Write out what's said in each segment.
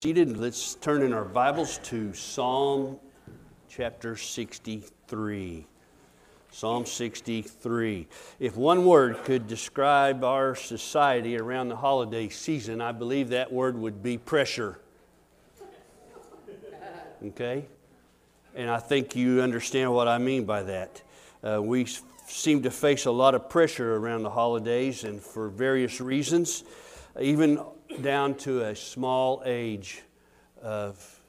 seated. Let's turn in our Bibles to Psalm chapter 63. Psalm 63. If one word could describe our society around the holiday season, I believe that word would be pressure. Okay? And I think you understand what I mean by that. Uh, we seem to face a lot of pressure around the holidays and for various reasons, even down to a small age of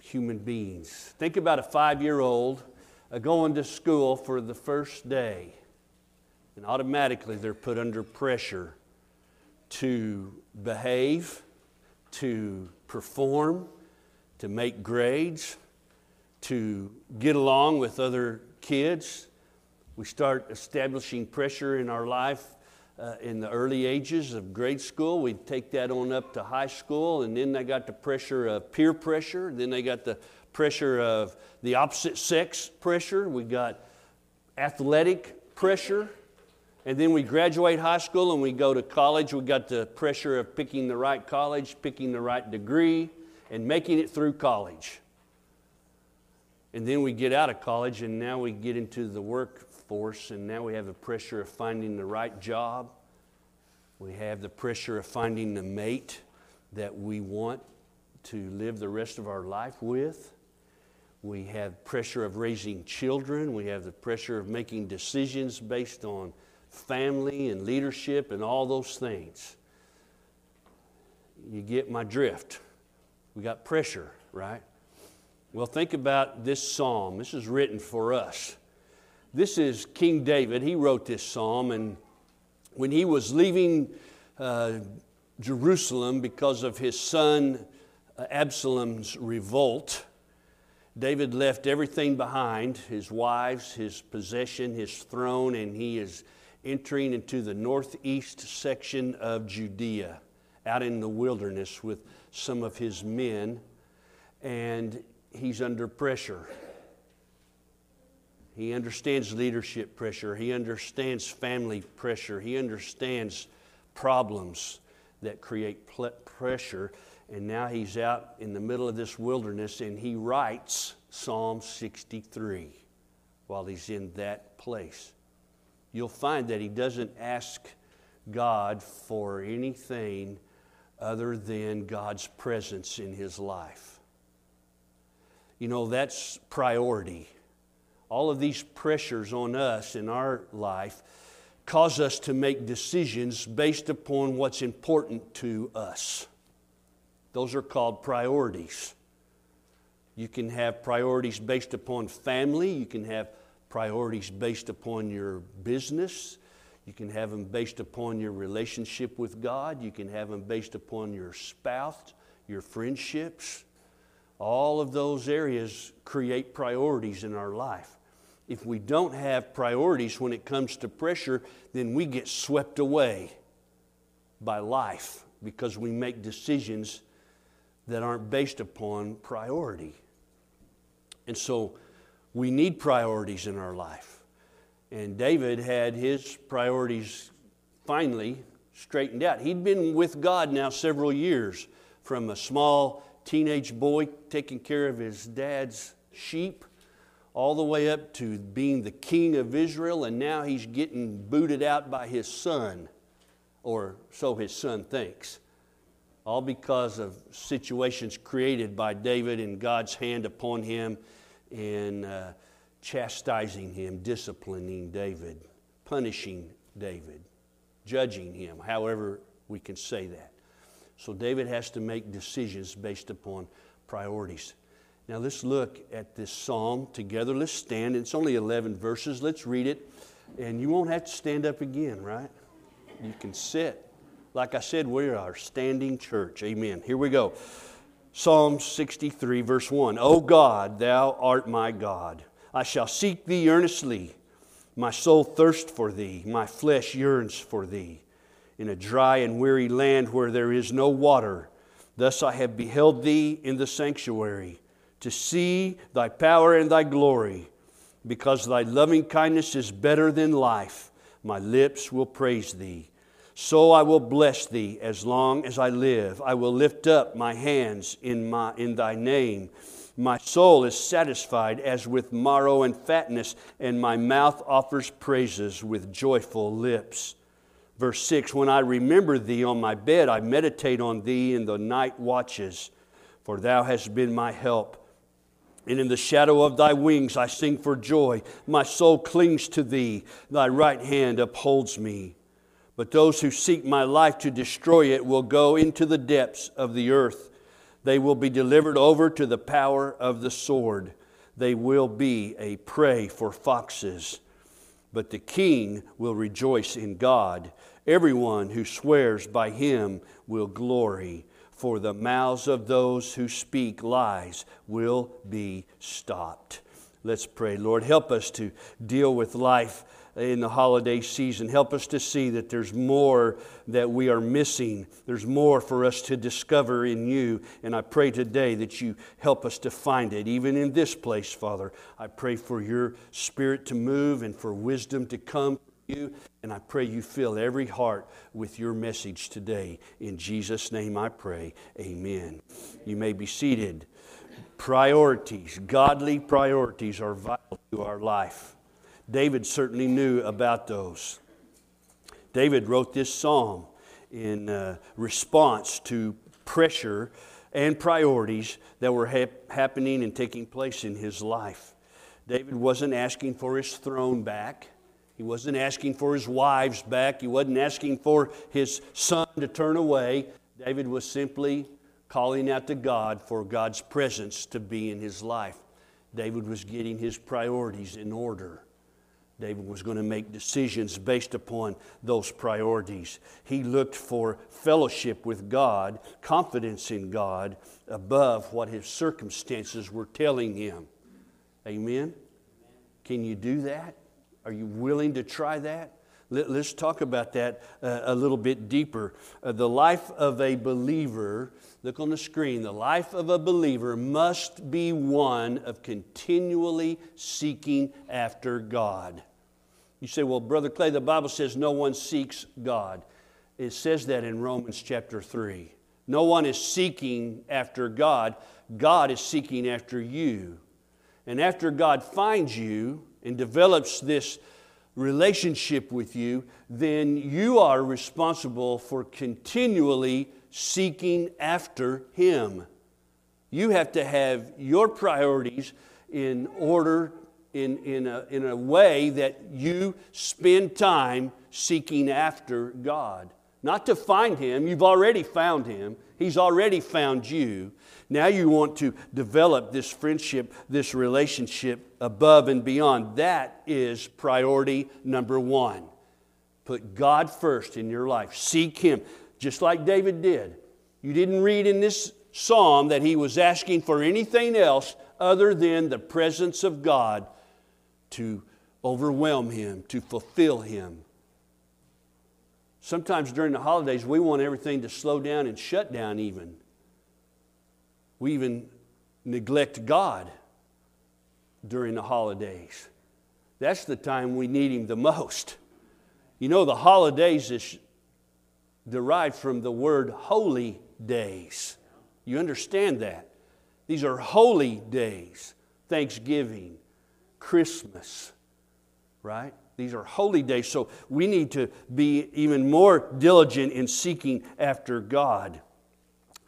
human beings. Think about a five year old uh, going to school for the first day, and automatically they're put under pressure to behave, to perform, to make grades, to get along with other kids. We start establishing pressure in our life uh, in the early ages of grade school. We take that on up to high school, and then they got the pressure of peer pressure. Then they got the pressure of the opposite sex pressure. We got athletic pressure. And then we graduate high school and we go to college. We got the pressure of picking the right college, picking the right degree, and making it through college. And then we get out of college and now we get into the work force, and now we have the pressure of finding the right job. We have the pressure of finding the mate that we want to live the rest of our life with. We have pressure of raising children. We have the pressure of making decisions based on family and leadership and all those things. You get my drift. We got pressure, right? Well, think about this psalm. This is written for us. This is King David. He wrote this psalm, and when he was leaving uh, Jerusalem because of his son uh, Absalom's revolt, David left everything behind his wives, his possession, his throne, and he is entering into the northeast section of Judea, out in the wilderness with some of his men, and he's under pressure. He understands leadership pressure. He understands family pressure. He understands problems that create pressure. And now he's out in the middle of this wilderness and he writes Psalm 63 while he's in that place. You'll find that he doesn't ask God for anything other than God's presence in his life. You know, that's priority all of these pressures on us in our life cause us to make decisions based upon what's important to us. Those are called priorities. You can have priorities based upon family, you can have priorities based upon your business, you can have them based upon your relationship with God, you can have them based upon your spouse, your friendships. All of those areas create priorities in our life if we don't have priorities when it comes to pressure, then we get swept away by life because we make decisions that aren't based upon priority. And so we need priorities in our life. And David had his priorities finally straightened out. He'd been with God now several years from a small teenage boy taking care of his dad's sheep all the way up to being the king of Israel, and now he's getting booted out by his son, or so his son thinks. All because of situations created by David and God's hand upon him in uh, chastising him, disciplining David, punishing David, judging him, however we can say that. So David has to make decisions based upon priorities. Now let's look at this psalm together. Let's stand. It's only 11 verses. Let's read it. And you won't have to stand up again, right? You can sit. Like I said, we are standing church. Amen. Here we go. Psalm 63, verse 1. O God, thou art my God. I shall seek thee earnestly. My soul thirsts for thee. My flesh yearns for thee. In a dry and weary land where there is no water. Thus I have beheld thee in the sanctuary to see thy power and thy glory. Because thy loving kindness is better than life, my lips will praise thee. So I will bless thee as long as I live. I will lift up my hands in, my, in thy name. My soul is satisfied as with marrow and fatness, and my mouth offers praises with joyful lips. Verse 6 When I remember thee on my bed, I meditate on thee in the night watches, for thou hast been my help. And in the shadow of thy wings I sing for joy. My soul clings to thee, thy right hand upholds me. But those who seek my life to destroy it will go into the depths of the earth. They will be delivered over to the power of the sword. They will be a prey for foxes. But the king will rejoice in God. Everyone who swears by him will glory, for the mouths of those who speak lies will be stopped. Let's pray. Lord, help us to deal with life in the holiday season. Help us to see that there's more that we are missing. There's more for us to discover in you. And I pray today that you help us to find it, even in this place, Father. I pray for your spirit to move and for wisdom to come you. And I pray you fill every heart with your message today. In Jesus' name I pray. Amen. You may be seated. Priorities, godly priorities, are vital to our life. David certainly knew about those. David wrote this psalm in uh, response to pressure and priorities that were happening and taking place in his life. David wasn't asking for his throne back. He wasn't asking for his wives back. He wasn't asking for his son to turn away. David was simply calling out to God for God's presence to be in his life. David was getting his priorities in order. David was going to make decisions based upon those priorities. He looked for fellowship with God, confidence in God, above what his circumstances were telling him. Amen? Can you do that? Are you willing to try that? Let, us talk about that uh, a little bit deeper. Uh, the life of a believer, look on the screen, the life of a believer must be one of continually seeking after God. You say, well, Brother Clay, the Bible says no one seeks God. It says that in Romans chapter 3. No one is seeking after God, God is seeking after you. And after God finds you and develops this relationship with you, then you are responsible for continually seeking after Him. You have to have your priorities in order in, in, a, in a way that you spend time seeking after God. Not to find Him, you've already found Him, He's already found you. Now you want to develop this friendship, this relationship above and beyond. That is priority number one. Put God first in your life, seek Him, just like David did. You didn't read in this psalm that he was asking for anything else other than the presence of God to overwhelm him, to fulfill him. Sometimes during the holidays, we want everything to slow down and shut down, even. We even neglect God during the holidays. That's the time we need Him the most. You know, the holidays is derived from the word holy days. You understand that? These are holy days. Thanksgiving, Christmas, right? These are holy days, so we need to be even more diligent in seeking after God.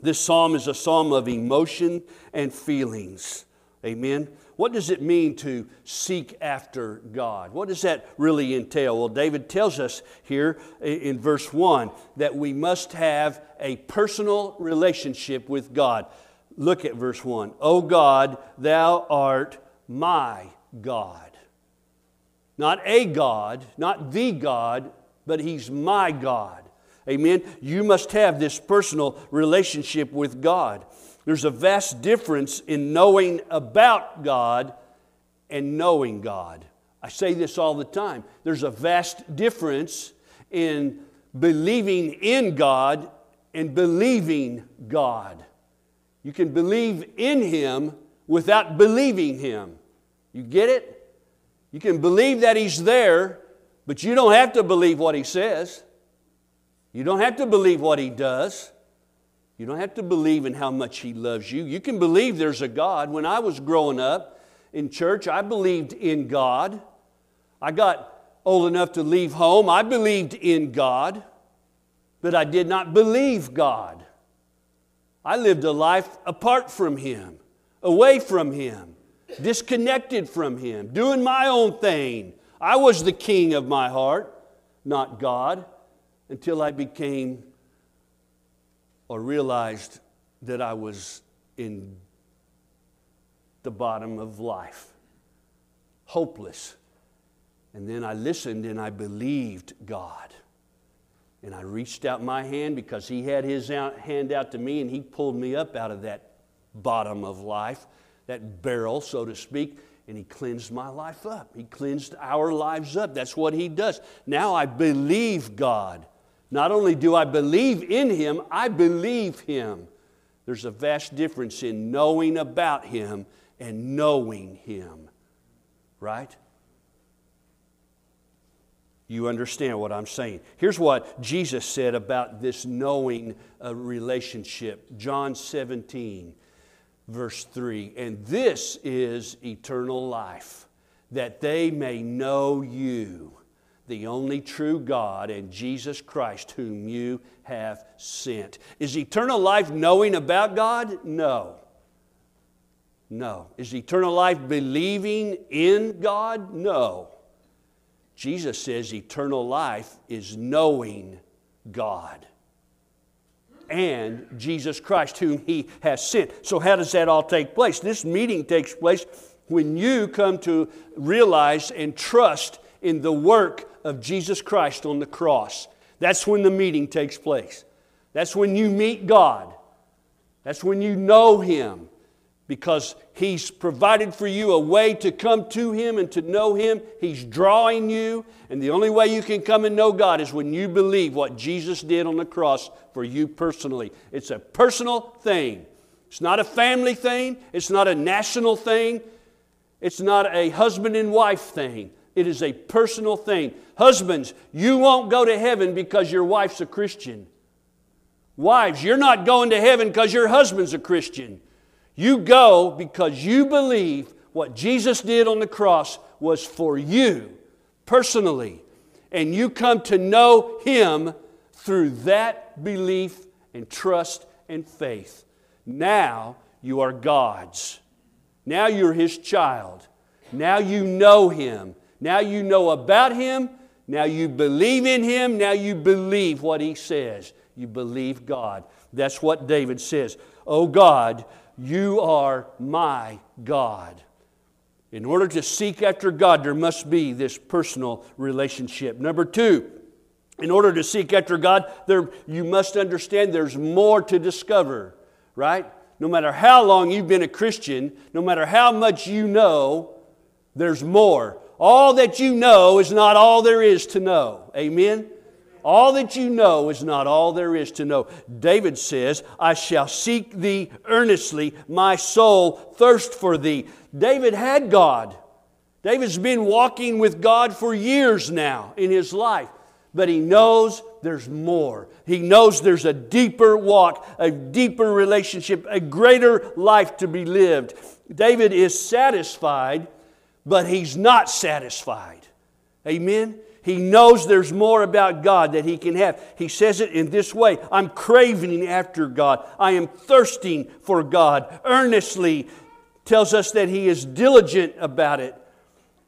This psalm is a psalm of emotion and feelings. Amen. What does it mean to seek after God? What does that really entail? Well, David tells us here in verse 1 that we must have a personal relationship with God. Look at verse 1. O God, thou art my God. Not a God, not the God, but He's my God. Amen. You must have this personal relationship with God. There's a vast difference in knowing about God and knowing God. I say this all the time. There's a vast difference in believing in God and believing God. You can believe in Him without believing Him. You get it? You can believe that He's there, but you don't have to believe what He says. You don't have to believe what He does. You don't have to believe in how much He loves you. You can believe there's a God. When I was growing up in church, I believed in God. I got old enough to leave home. I believed in God, but I did not believe God. I lived a life apart from Him, away from Him, disconnected from Him, doing my own thing. I was the king of my heart, not God, until I became or realized that I was in the bottom of life, hopeless. And then I listened and I believed God. And I reached out my hand because He had His hand out to me and He pulled me up out of that bottom of life, that barrel, so to speak, and He cleansed my life up. He cleansed our lives up. That's what He does. Now I believe God. Not only do I believe in Him, I believe Him. There's a vast difference in knowing about Him and knowing Him, right? You understand what I'm saying. Here's what Jesus said about this knowing a relationship John 17, verse 3. And this is eternal life, that they may know you, the only true God, and Jesus Christ, whom you have sent. Is eternal life knowing about God? No. No. Is eternal life believing in God? No. Jesus says eternal life is knowing God and Jesus Christ, whom He has sent. So, how does that all take place? This meeting takes place when you come to realize and trust in the work of Jesus Christ on the cross. That's when the meeting takes place. That's when you meet God. That's when you know Him because He's provided for you a way to come to Him and to know Him. He's drawing you, and the only way you can come and know God is when you believe what Jesus did on the cross for you personally. It's a personal thing, it's not a family thing, it's not a national thing, it's not a husband and wife thing. It is a personal thing. Husbands, you won't go to heaven because your wife's a Christian. Wives, you're not going to heaven because your husband's a Christian. You go because you believe what Jesus did on the cross was for you personally. And you come to know Him through that belief and trust and faith. Now you are God's. Now you're His child. Now you know Him. Now you know about Him. Now you believe in Him. Now you believe what He says. You believe God. That's what David says. Oh God, you are my God. In order to seek after God, there must be this personal relationship. Number two, in order to seek after God, there, you must understand there's more to discover, right? No matter how long you've been a Christian, no matter how much you know, there's more. All that you know is not all there is to know. Amen? All that you know is not all there is to know. David says, I shall seek thee earnestly, my soul thirst for thee. David had God. David's been walking with God for years now in his life, but he knows there's more. He knows there's a deeper walk, a deeper relationship, a greater life to be lived. David is satisfied, but he's not satisfied. Amen? He knows there's more about God that he can have. He says it in this way I'm craving after God. I am thirsting for God. Earnestly tells us that he is diligent about it.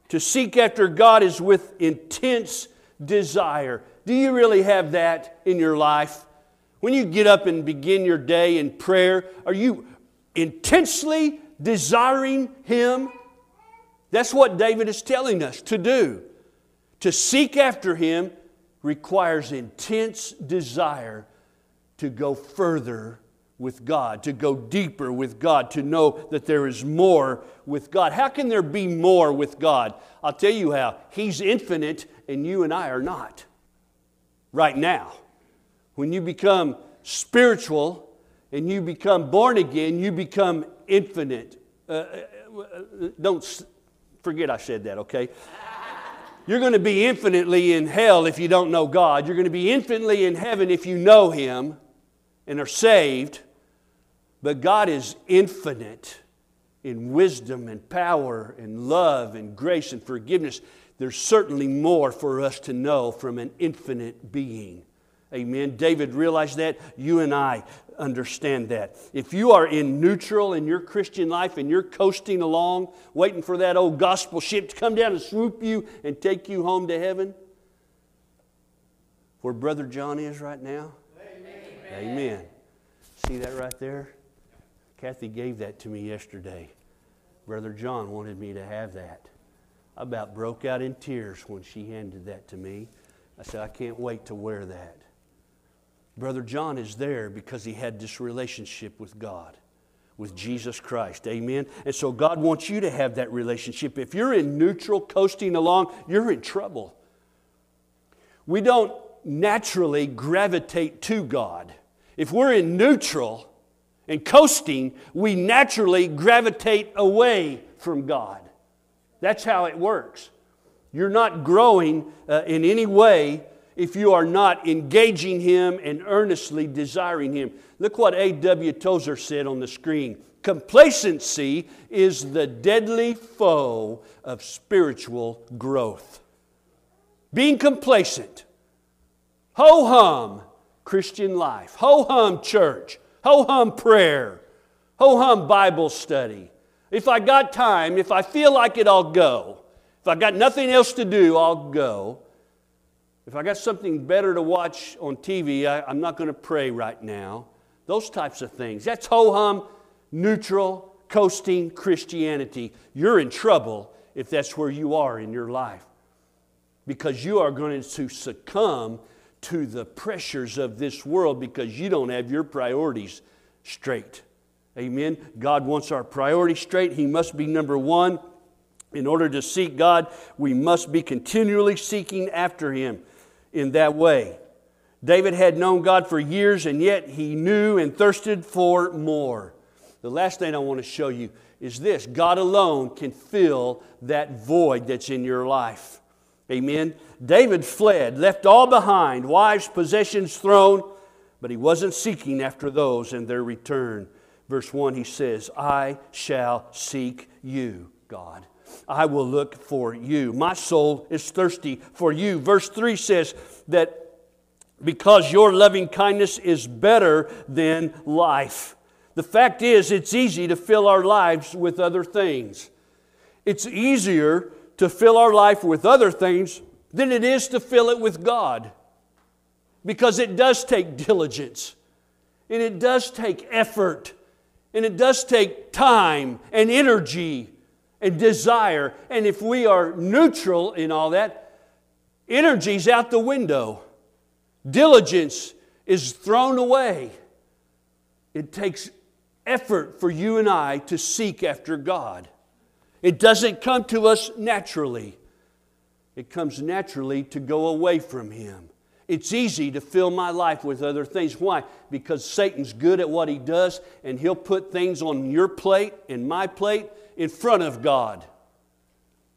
To seek after God is with intense desire. Do you really have that in your life? When you get up and begin your day in prayer, are you intensely desiring Him? That's what David is telling us to do. To seek after Him requires intense desire to go further with God, to go deeper with God, to know that there is more with God. How can there be more with God? I'll tell you how. He's infinite and you and I are not. Right now. When you become spiritual and you become born again, you become infinite. Uh, uh, uh don't forget I said that, okay? You're going to be infinitely in hell if you don't know God. You're going to be infinitely in heaven if you know Him and are saved. But God is infinite in wisdom and power and love and grace and forgiveness. There's certainly more for us to know from an infinite being. Amen. David realized that. You and I understand that. If you are in neutral in your Christian life and you're coasting along, waiting for that old gospel ship to come down and swoop you and take you home to heaven, where Brother John is right now, Amen. Amen. See that right there? Kathy gave that to me yesterday. Brother John wanted me to have that. I about broke out in tears when she handed that to me. I said, I can't wait to wear that. Brother John is there because he had this relationship with God, with Jesus Christ. Amen. And so God wants you to have that relationship. If you're in neutral, coasting along, you're in trouble. We don't naturally gravitate to God. If we're in neutral and coasting, we naturally gravitate away from God. That's how it works. You're not growing uh, in any way if you are not engaging Him and earnestly desiring Him. Look what A.W. Tozer said on the screen. Complacency is the deadly foe of spiritual growth. Being complacent, ho hum Christian life, ho hum church, ho hum prayer, ho hum Bible study. If I got time, if I feel like it, I'll go. If I got nothing else to do, I'll go. If I got something better to watch on TV, I, am not going to pray right now. Those types of things. That's ho hum, neutral, coasting Christianity. You're in trouble if that's where you are in your life because you are going to succumb to the pressures of this world because you don't have your priorities straight. Amen. God wants our priorities straight. He must be number one. In order to seek God, we must be continually seeking after Him in that way. David had known God for years, and yet he knew and thirsted for more. The last thing I want to show you is this God alone can fill that void that's in your life. Amen. David fled, left all behind wives, possessions, throne, but he wasn't seeking after those and their return. Verse 1, he says, I shall seek you, God. I will look for you. My soul is thirsty for you. Verse 3 says that because your loving kindness is better than life. The fact is, it's easy to fill our lives with other things. It's easier to fill our life with other things than it is to fill it with God. Because it does take diligence, and it does take effort, and it does take time and energy and desire. And if we are neutral in all that, energy's out the window. Diligence is thrown away. It takes effort for you and I to seek after God. It doesn't come to us naturally. It comes naturally to go away from Him. It's easy to fill my life with other things. Why? Because Satan's good at what he does, and he'll put things on your plate and my plate in front of God.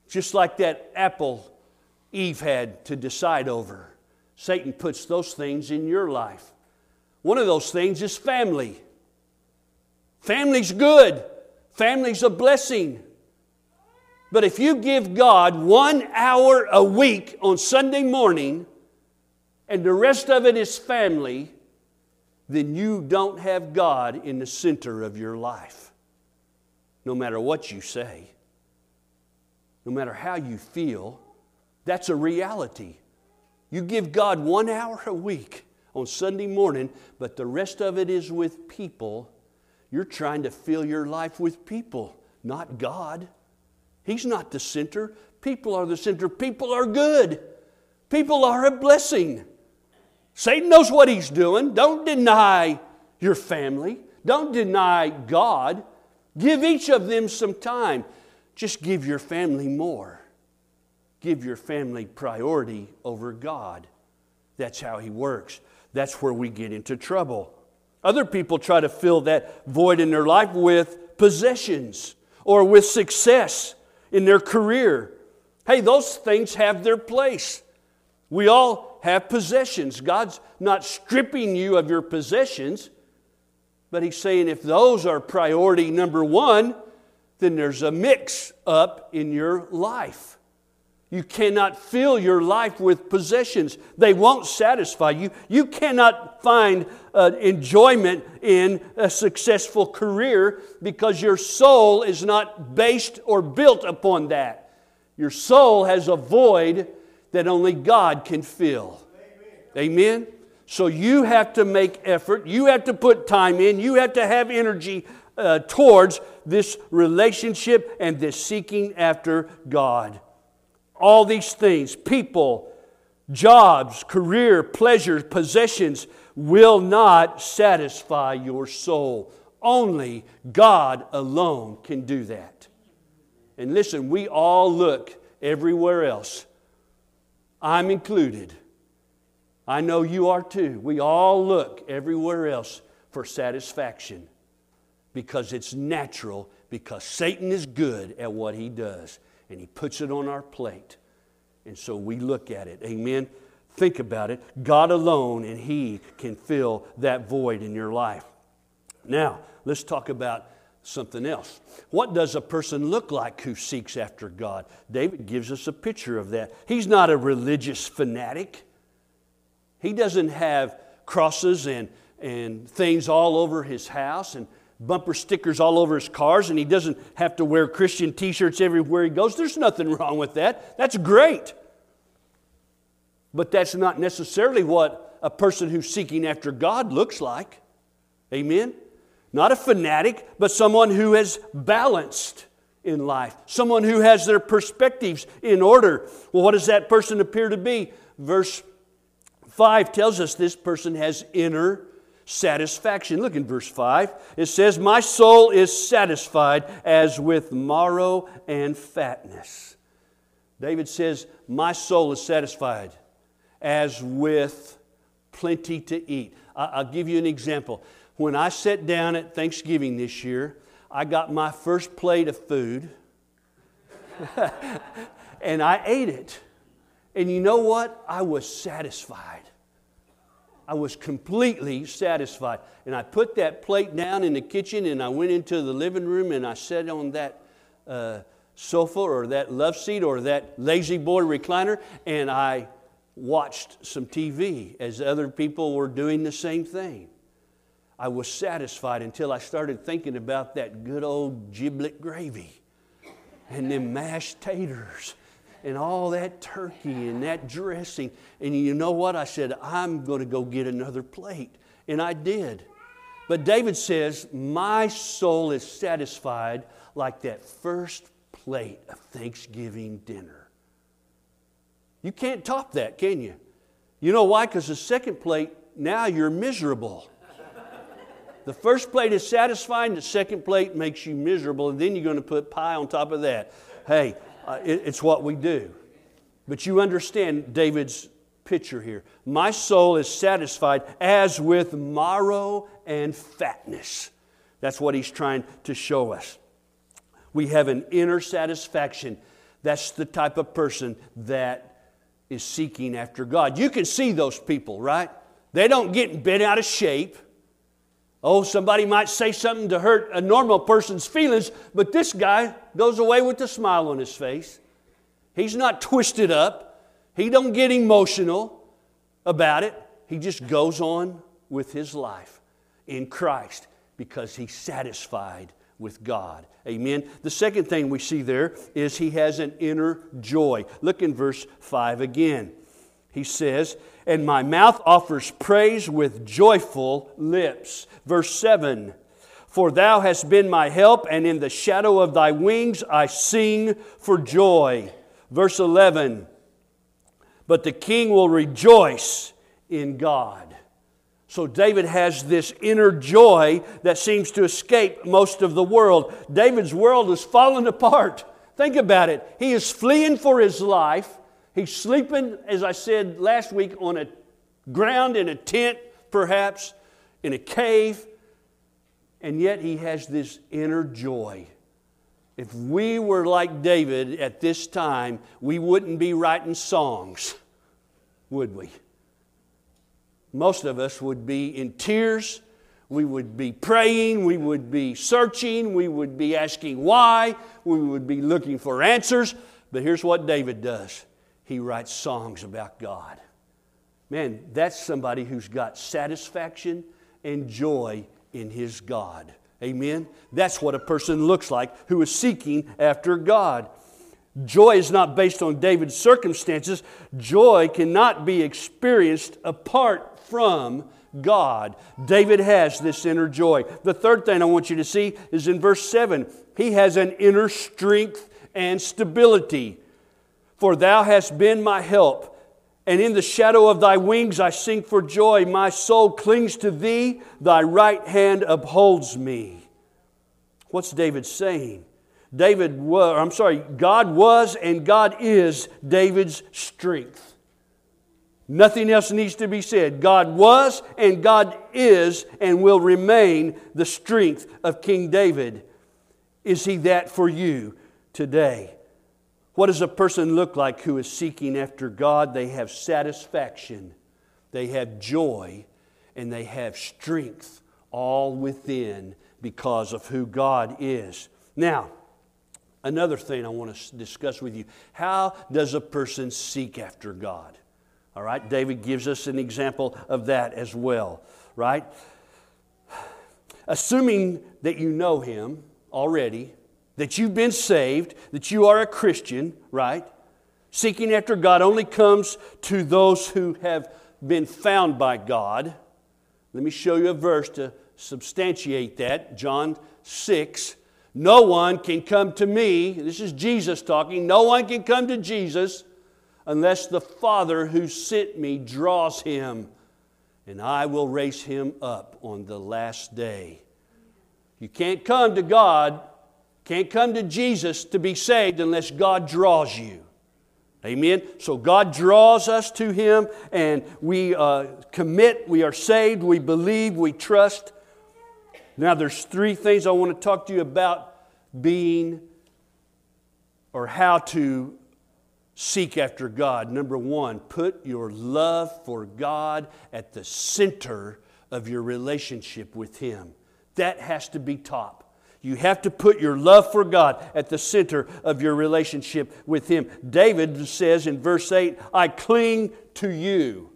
Just like that apple Eve had to decide over. Satan puts those things in your life. One of those things is family. Family's good, family's a blessing. But if you give God one hour a week on Sunday morning and the rest of it is family, then you don't have God in the center of your life no matter what you say, no matter how you feel. That's a reality. You give God one hour a week on Sunday morning, but the rest of it is with people. You're trying to fill your life with people, not God. He's not the center. People are the center. People are good. People are a blessing. Satan knows what he's doing. Don't deny your family. Don't deny God. Give each of them some time. Just give your family more. Give your family priority over God. That's how He works. That's where we get into trouble. Other people try to fill that void in their life with possessions or with success in their career. Hey, those things have their place. We all have possessions. God's not stripping you of your possessions, but He's saying if those are priority number one, then there's a mix up in your life. You cannot fill your life with possessions. They won't satisfy you. You cannot find uh, enjoyment in a successful career because your soul is not based or built upon that. Your soul has a void that only God can fill. Amen. Amen? So you have to make effort, you have to put time in, you have to have energy uh, towards this relationship and this seeking after God. All these things, people, jobs, career, pleasures, possessions, will not satisfy your soul. Only God alone can do that. And listen, we all look everywhere else. I'm included. I know you are too. We all look everywhere else for satisfaction because it's natural, because Satan is good at what he does and he puts it on our plate. And so we look at it. Amen. Think about it. God alone and he can fill that void in your life. Now, let's talk about something else. What does a person look like who seeks after God? David gives us a picture of that. He's not a religious fanatic. He doesn't have crosses and, and things all over his house and bumper stickers all over his cars, and he doesn't have to wear Christian t shirts everywhere he goes. There's nothing wrong with that. That's great. But that's not necessarily what a person who's seeking after God looks like. Amen? Not a fanatic, but someone who has balanced in life, someone who has their perspectives in order. Well, what does that person appear to be? Verse 5 tells us this person has inner satisfaction. Look in verse 5. It says, My soul is satisfied as with marrow and fatness. David says, My soul is satisfied as with plenty to eat. I'll give you an example. When I sat down at Thanksgiving this year, I got my first plate of food and I ate it. And you know what? I was satisfied. I was completely satisfied. And I put that plate down in the kitchen and I went into the living room and I sat on that uh, sofa or that love seat or that lazy boy recliner and I watched some TV as other people were doing the same thing. I was satisfied until I started thinking about that good old giblet gravy and them mashed taters and all that turkey and that dressing. And you know what? I said, I'm going to go get another plate. And I did. But David says, My soul is satisfied like that first plate of Thanksgiving dinner. You can't top that, can you? You know why? Because the second plate, now you're miserable. The first plate is satisfying, the second plate makes you miserable, and then you're going to put pie on top of that. Hey, uh, it, it's what we do. But you understand David's picture here. My soul is satisfied as with marrow and fatness. That's what he's trying to show us. We have an inner satisfaction. That's the type of person that is seeking after God. You can see those people, right? They don't get bent out of shape. Oh, somebody might say something to hurt a normal person's feelings, but this guy goes away with a smile on his face. He's not twisted up. He don't get emotional about it. He just goes on with his life in Christ because he's satisfied with God. Amen. The second thing we see there is he has an inner joy. Look in verse 5 again. He says, and my mouth offers praise with joyful lips. Verse 7 For thou hast been my help, and in the shadow of thy wings I sing for joy. Verse 11 But the king will rejoice in God. So David has this inner joy that seems to escape most of the world. David's world is falling apart. Think about it. He is fleeing for his life. He's sleeping, as I said last week, on a ground in a tent, perhaps, in a cave, and yet he has this inner joy. If we were like David at this time, we wouldn't be writing songs, would we? Most of us would be in tears. We would be praying. We would be searching. We would be asking why. We would be looking for answers. But here's what David does he writes songs about God. Man, that's somebody who's got satisfaction and joy in his God. Amen? That's what a person looks like who is seeking after God. Joy is not based on David's circumstances. Joy cannot be experienced apart from God. David has this inner joy. The third thing I want you to see is in verse 7 he has an inner strength and stability. For thou hast been my help and in the shadow of thy wings I sing for joy. My soul clings to thee, thy right hand upholds me. What's David saying? David was, I'm sorry, God was and God is David's strength. Nothing else needs to be said. God was and God is and will remain the strength of King David. Is he that for you today? What does a person look like who is seeking after God? They have satisfaction, they have joy, and they have strength all within because of who God is. Now, another thing I want to discuss with you how does a person seek after God? All right, David gives us an example of that as well, right? Assuming that you know him already, that you've been saved, that you are a Christian, right? Seeking after God only comes to those who have been found by God. Let me show you a verse to substantiate that. John 6. No one can come to me, this is Jesus talking, no one can come to Jesus unless the Father who sent me draws him, and I will raise him up on the last day. You can't come to God can't come to Jesus to be saved unless God draws you. Amen. So God draws us to Him, and we uh, commit. We are saved. We believe. We trust. Now, there's three things I want to talk to you about being or how to seek after God. Number one, put your love for God at the center of your relationship with Him. That has to be top. You have to put your love for God at the center of your relationship with Him. David says in verse 8, I cling to you.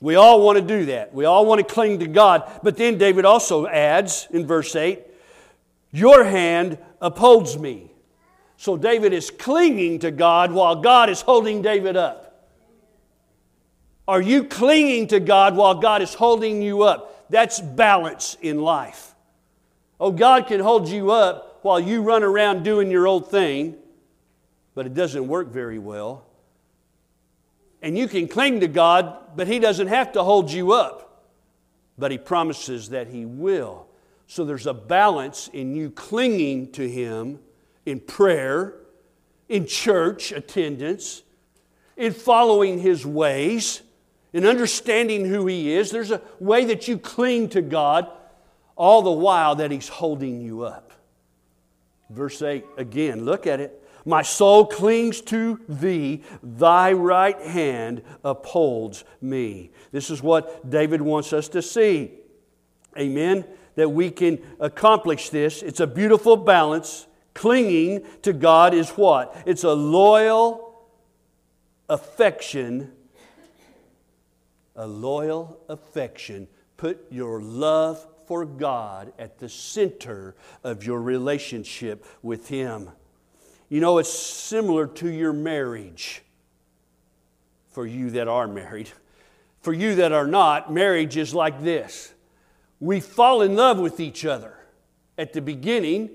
We all want to do that. We all want to cling to God. But then David also adds in verse 8, Your hand upholds me. So David is clinging to God while God is holding David up. Are you clinging to God while God is holding you up? That's balance in life. Oh, God can hold you up while you run around doing your old thing, but it doesn't work very well. And you can cling to God, but He doesn't have to hold you up, but He promises that He will. So there's a balance in you clinging to Him in prayer, in church attendance, in following His ways, in understanding who He is. There's a way that you cling to God all the while that He's holding you up. Verse 8 again, look at it. My soul clings to thee, thy right hand upholds me. This is what David wants us to see. Amen. That we can accomplish this. It's a beautiful balance. Clinging to God is what? It's a loyal affection. A loyal affection. Put your love for God at the center of your relationship with Him. You know, it's similar to your marriage for you that are married. For you that are not, marriage is like this we fall in love with each other. At the beginning,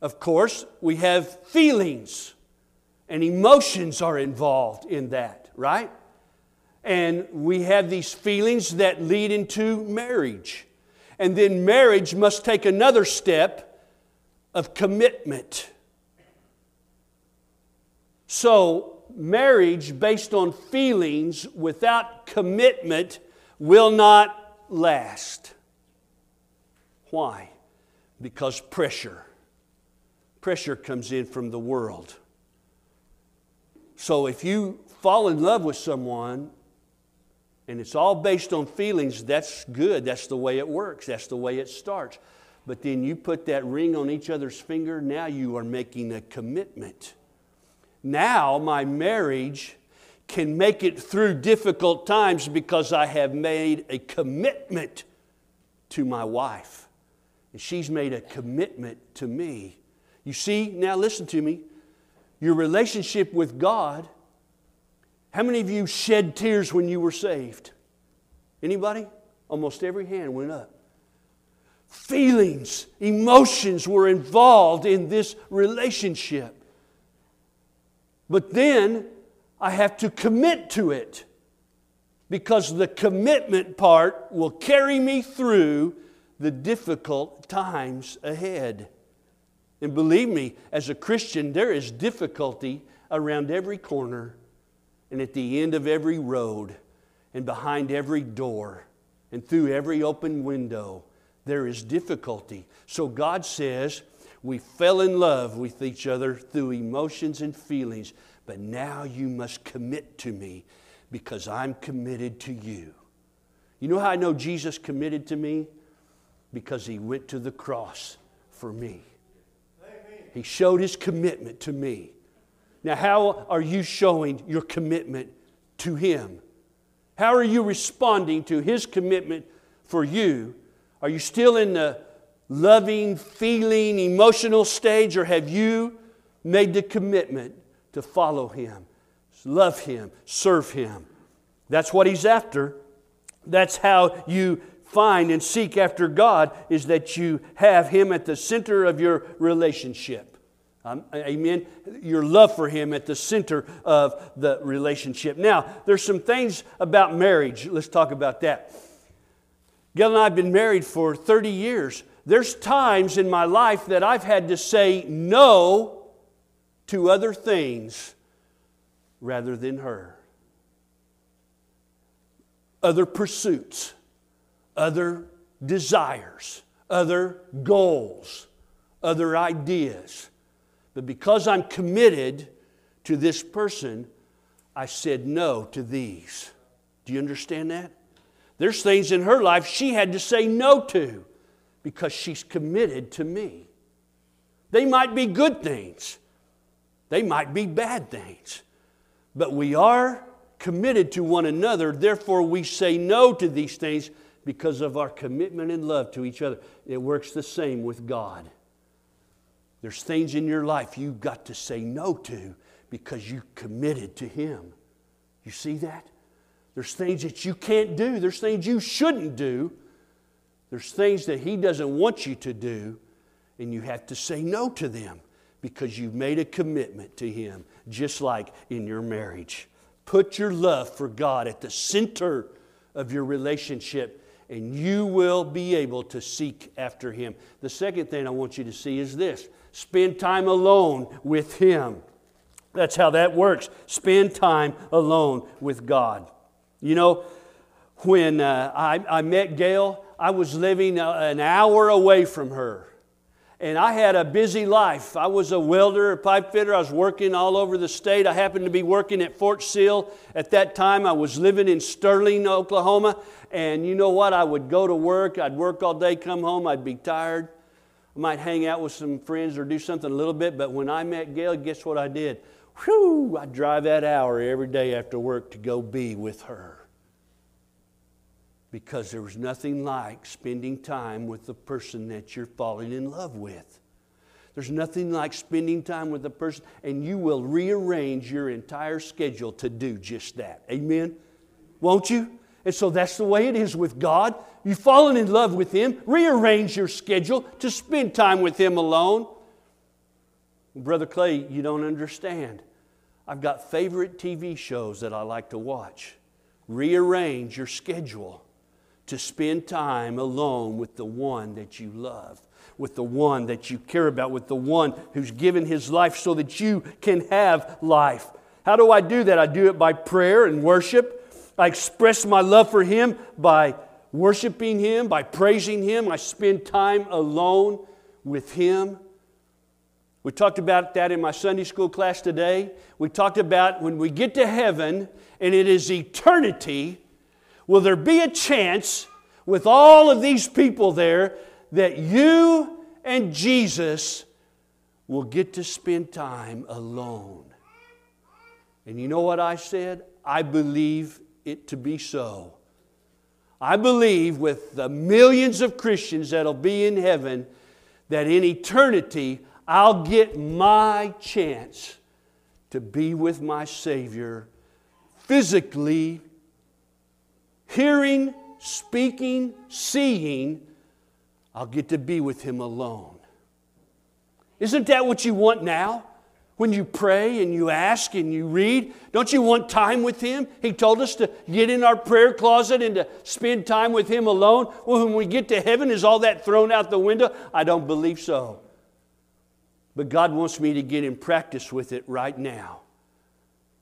of course, we have feelings and emotions are involved in that, right? And we have these feelings that lead into marriage. And then marriage must take another step of commitment. So, marriage based on feelings without commitment will not last. Why? Because pressure. pressure comes in from the world. So if you fall in love with someone and it's all based on feelings, that's good. That's the way it works, that's the way it starts. But then you put that ring on each other's finger, now you are making a commitment. Now my marriage can make it through difficult times because I have made a commitment to my wife. And she's made a commitment to me. You see, now listen to me. Your relationship with God, how many of you shed tears when you were saved? Anybody? Almost every hand went up. Feelings, emotions were involved in this relationship. But then I have to commit to it because the commitment part will carry me through the difficult times ahead. And believe me, as a Christian, there is difficulty around every corner and at the end of every road and behind every door and through every open window. There is difficulty. So God says, we fell in love with each other through emotions and feelings, but now you must commit to me because I'm committed to you. You know how I know Jesus committed to me? Because he went to the cross for me. He showed his commitment to me. Now, how are you showing your commitment to him? How are you responding to his commitment for you? Are you still in the loving, feeling, emotional stage, or have you made the commitment to follow him? love Him, serve Him. That's what He's after. That's how you find and seek after God, is that you have Him at the center of your relationship. Um, amen. Your love for Him at the center of the relationship. Now, there's some things about marriage. Let's talk about that. Gail and I have been married for 30 years. There's times in my life that I've had to say no to other things rather than her. Other pursuits, other desires, other goals, other ideas. But because I'm committed to this person, I said no to these. Do you understand that? There's things in her life she had to say no to because she's committed to me. They might be good things, they might be bad things. But we are committed to one another, therefore, we say no to these things because of our commitment and love to each other. It works the same with God. There's things in your life you've got to say no to because you committed to Him. You see that? There's things that you can't do, there's things you shouldn't do, there's things that He doesn't want you to do, and you have to say no to them because you've made a commitment to Him, just like in your marriage. Put your love for God at the center of your relationship, and you will be able to seek after Him. The second thing I want you to see is this spend time alone with Him. That's how that works. Spend time alone with God. You know, when uh, I, I met Gail, I was living uh, an hour away from her. And I had a busy life. I was a welder, a pipe fitter. I was working all over the state. I happened to be working at Fort Sill at that time. I was living in Sterling, Oklahoma. And you know what? I would go to work. I'd work all day, come home. I'd be tired. I might hang out with some friends or do something a little bit. But when I met Gail, guess what I did? Whew, I'd drive that hour every day after work to go be with her because there was nothing like spending time with the person that you're falling in love with. There's nothing like spending time with the person, and you will rearrange your entire schedule to do just that. Amen? Won't you? And so that's the way it is with God. You've fallen in love with Him, rearrange your schedule to spend time with Him alone. Brother Clay, you don't understand. I've got favorite TV shows that I like to watch. Rearrange your schedule to spend time alone with the one that you love, with the one that you care about, with the one who's given his life so that you can have life. How do I do that? I do it by prayer and worship. I express my love for him by worshiping him, by praising him. I spend time alone with him. We talked about that in my Sunday school class today. We talked about when we get to heaven and it is eternity, will there be a chance with all of these people there that you and Jesus will get to spend time alone? And you know what I said? I believe it to be so. I believe with the millions of Christians that'll be in heaven that in eternity I'll get my chance to be with my Savior physically, hearing, speaking, seeing. I'll get to be with Him alone. Isn't that what you want now? When you pray and you ask and you read? Don't you want time with Him? He told us to get in our prayer closet and to spend time with Him alone. Well, when we get to heaven, is all that thrown out the window? I don't believe so. But God wants me to get in practice with it right now,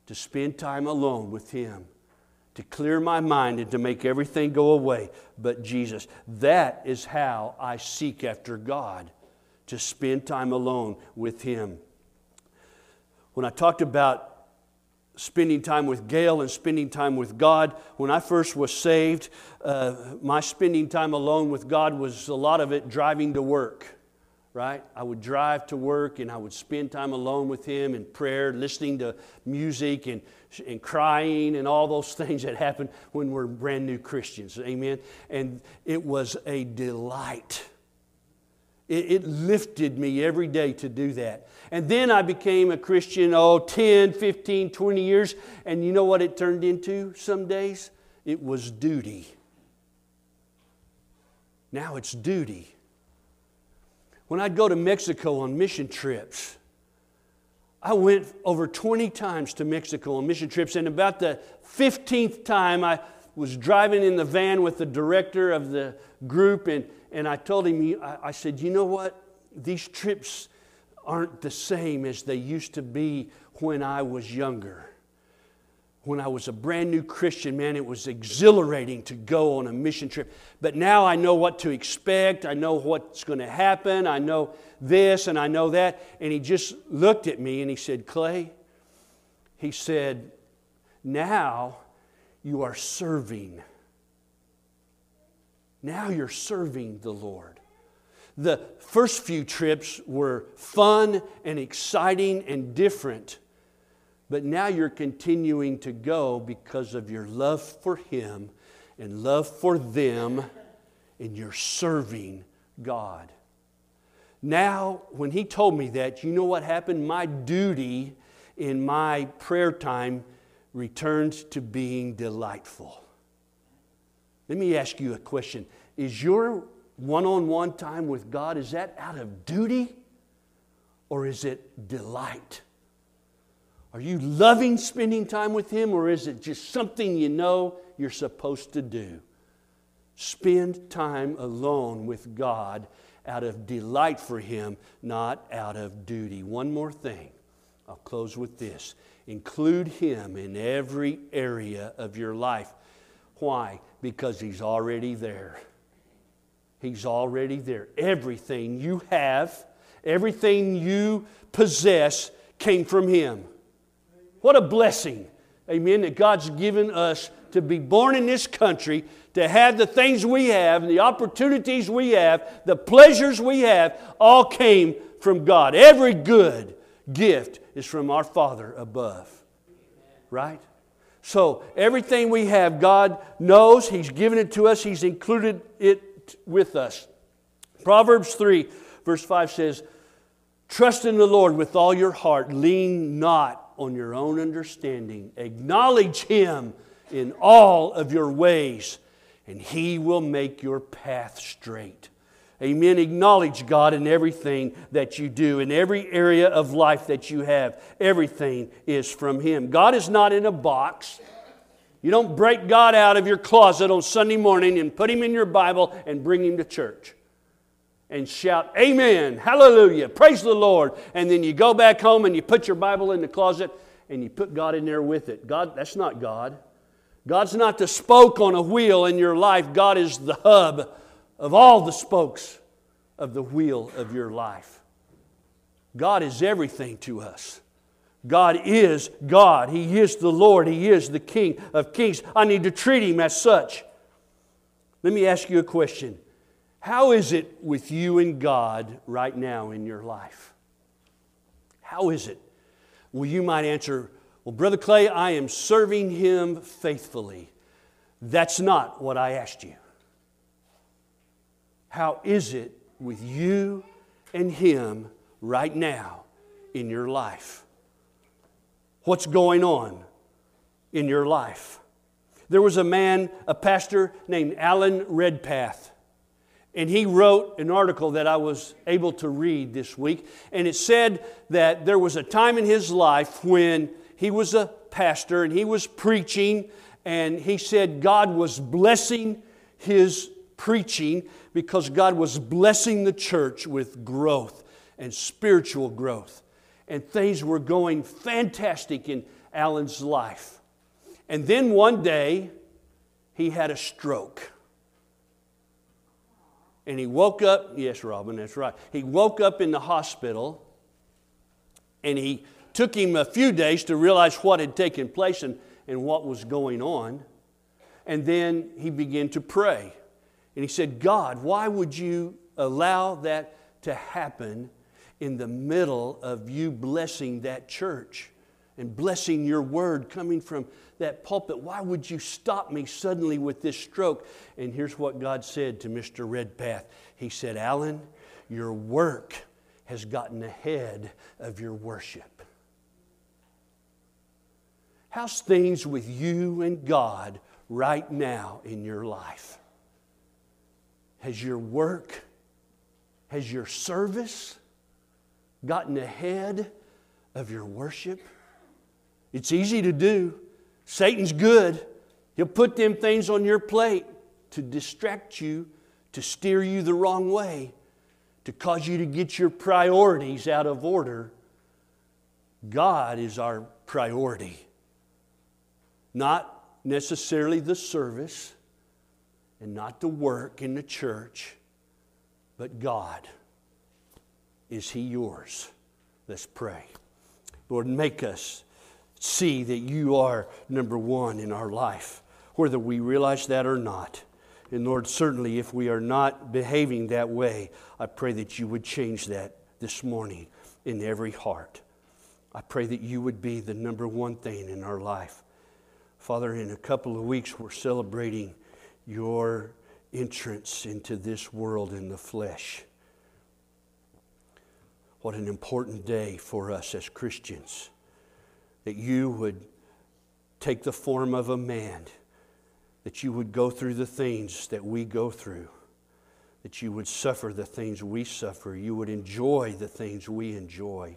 to spend time alone with Him, to clear my mind and to make everything go away but Jesus. That is how I seek after God, to spend time alone with Him when I talked about spending time with Gail and spending time with God, when I first was saved, uh, my spending time alone with God was a lot of it driving to work right? I would drive to work and I would spend time alone with him in prayer, listening to music and, and crying and all those things that happen when we're brand new Christians. Amen. And it was a delight. It, it lifted me every day to do that. And then I became a Christian, oh, 10, 15, 20 years. And you know what it turned into some days? It was duty. Now it's duty. When I'd go to Mexico on mission trips, I went over 20 times to Mexico on mission trips, and about the 15th time, I was driving in the van with the director of the group, and, and I told him, I, said, You know what? These trips aren't the same as they used to be when I was younger. When I was a brand new Christian, man, it was exhilarating to go on a mission trip. But now I know what to expect. I know what's going to happen. I know this and I know that. And he just looked at me and he said, Clay, he said, now you are serving. Now you're serving the Lord. The first few trips were fun and exciting and different, but now you're continuing to go because of your love for Him and love for them, and you're serving God. Now, when He told me that, you know what happened? My duty in my prayer time returned to being delightful. Let me ask you a question. Is your one-on-one time with God is that out of duty or is it delight? Are you loving spending time with him or is it just something you know you're supposed to do? Spend time alone with God out of delight for him, not out of duty. One more thing. I'll close with this. Include Him in every area of your life. Why? Because He's already there. He's already there. Everything you have, everything you possess came from Him. What a blessing, amen, that God's given us to be born in this country, to have the things we have, and the opportunities we have, the pleasures we have, all came from God. Every good gift is from our Father above. Right? So, everything we have, God knows. He's given it to us, He's included it with us. Proverbs 3, verse 5 says, Trust in the Lord with all your heart, lean not on your own understanding. Acknowledge Him in all of your ways, and He will make your path straight. Amen. Acknowledge God in everything that you do, in every area of life that you have. Everything is from Him. God is not in a box. You don't break God out of your closet on Sunday morning and put Him in your Bible and bring Him to church and shout, Amen, Hallelujah, praise the Lord. And then you go back home and you put your Bible in the closet and you put God in there with it. God, that's not God. God's not the spoke on a wheel in your life, God is the hub of all the spokes of the wheel of your life. God is everything to us. God is God. He is the Lord. He is the King of kings. I need to treat Him as such. Let me ask you a question How is it with you and God right now in your life? How is it? Well, you might answer, Well, Brother Clay, I am serving Him faithfully. That's not what I asked you. How is it with you and Him right now in your life? What's going on in your life? There was a man, a pastor named Alan Redpath, and he wrote an article that I was able to read this week. And it said that there was a time in his life when he was a pastor and he was preaching, and he said God was blessing his preaching because God was blessing the church with growth and spiritual growth. And things were going fantastic in Alan's life. And then one day, he had a stroke. And he woke up, yes, Robin, that's right. He woke up in the hospital and he took him a few days to realize what had taken place and, and what was going on. And then he began to pray. And he said, God, why would you allow that to happen in the middle of you blessing that church and blessing your word coming from that pulpit. Why would you stop me suddenly with this stroke? And here's what God said to Mr. Redpath He said, Alan, your work has gotten ahead of your worship. How's things with you and God right now in your life? Has your work, has your service gotten ahead of your worship? It's easy to do. Satan's good. He'll put them things on your plate to distract you, to steer you the wrong way, to cause you to get your priorities out of order. God is our priority, not necessarily the service and not the work in the church, but God. Is He yours? Let's pray. Lord, make us see that you are number one in our life, whether we realize that or not. And Lord, certainly if we are not behaving that way, I pray that you would change that this morning in every heart. I pray that you would be the number one thing in our life. Father, in a couple of weeks, we're celebrating your entrance into this world in the flesh. What an important day for us as Christians that you would take the form of a man, that you would go through the things that we go through, that you would suffer the things we suffer, you would enjoy the things we enjoy.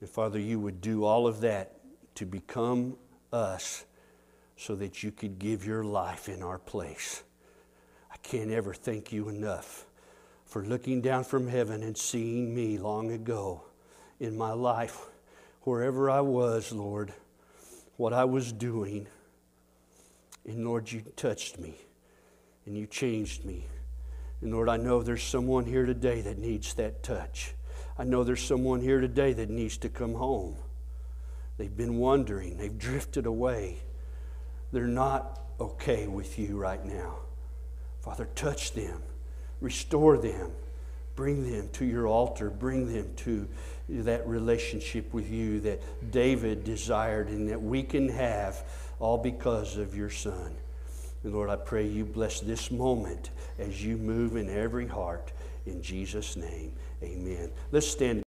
And Father, you would do all of that to become us so that you could give your life in our place. I can't ever thank you enough for looking down from heaven and seeing me long ago in my life wherever I was, Lord, what I was doing. And Lord, you touched me and you changed me. And Lord, I know there's someone here today that needs that touch. I know there's someone here today that needs to come home. They've been wandering, they've drifted away. They're not okay with you right now. Father, touch them, restore them, bring them to your altar, bring them to that relationship with you that David desired and that we can have all because of your Son. And Lord, I pray you bless this moment as you move in every heart. In Jesus' name, amen. Let's stand.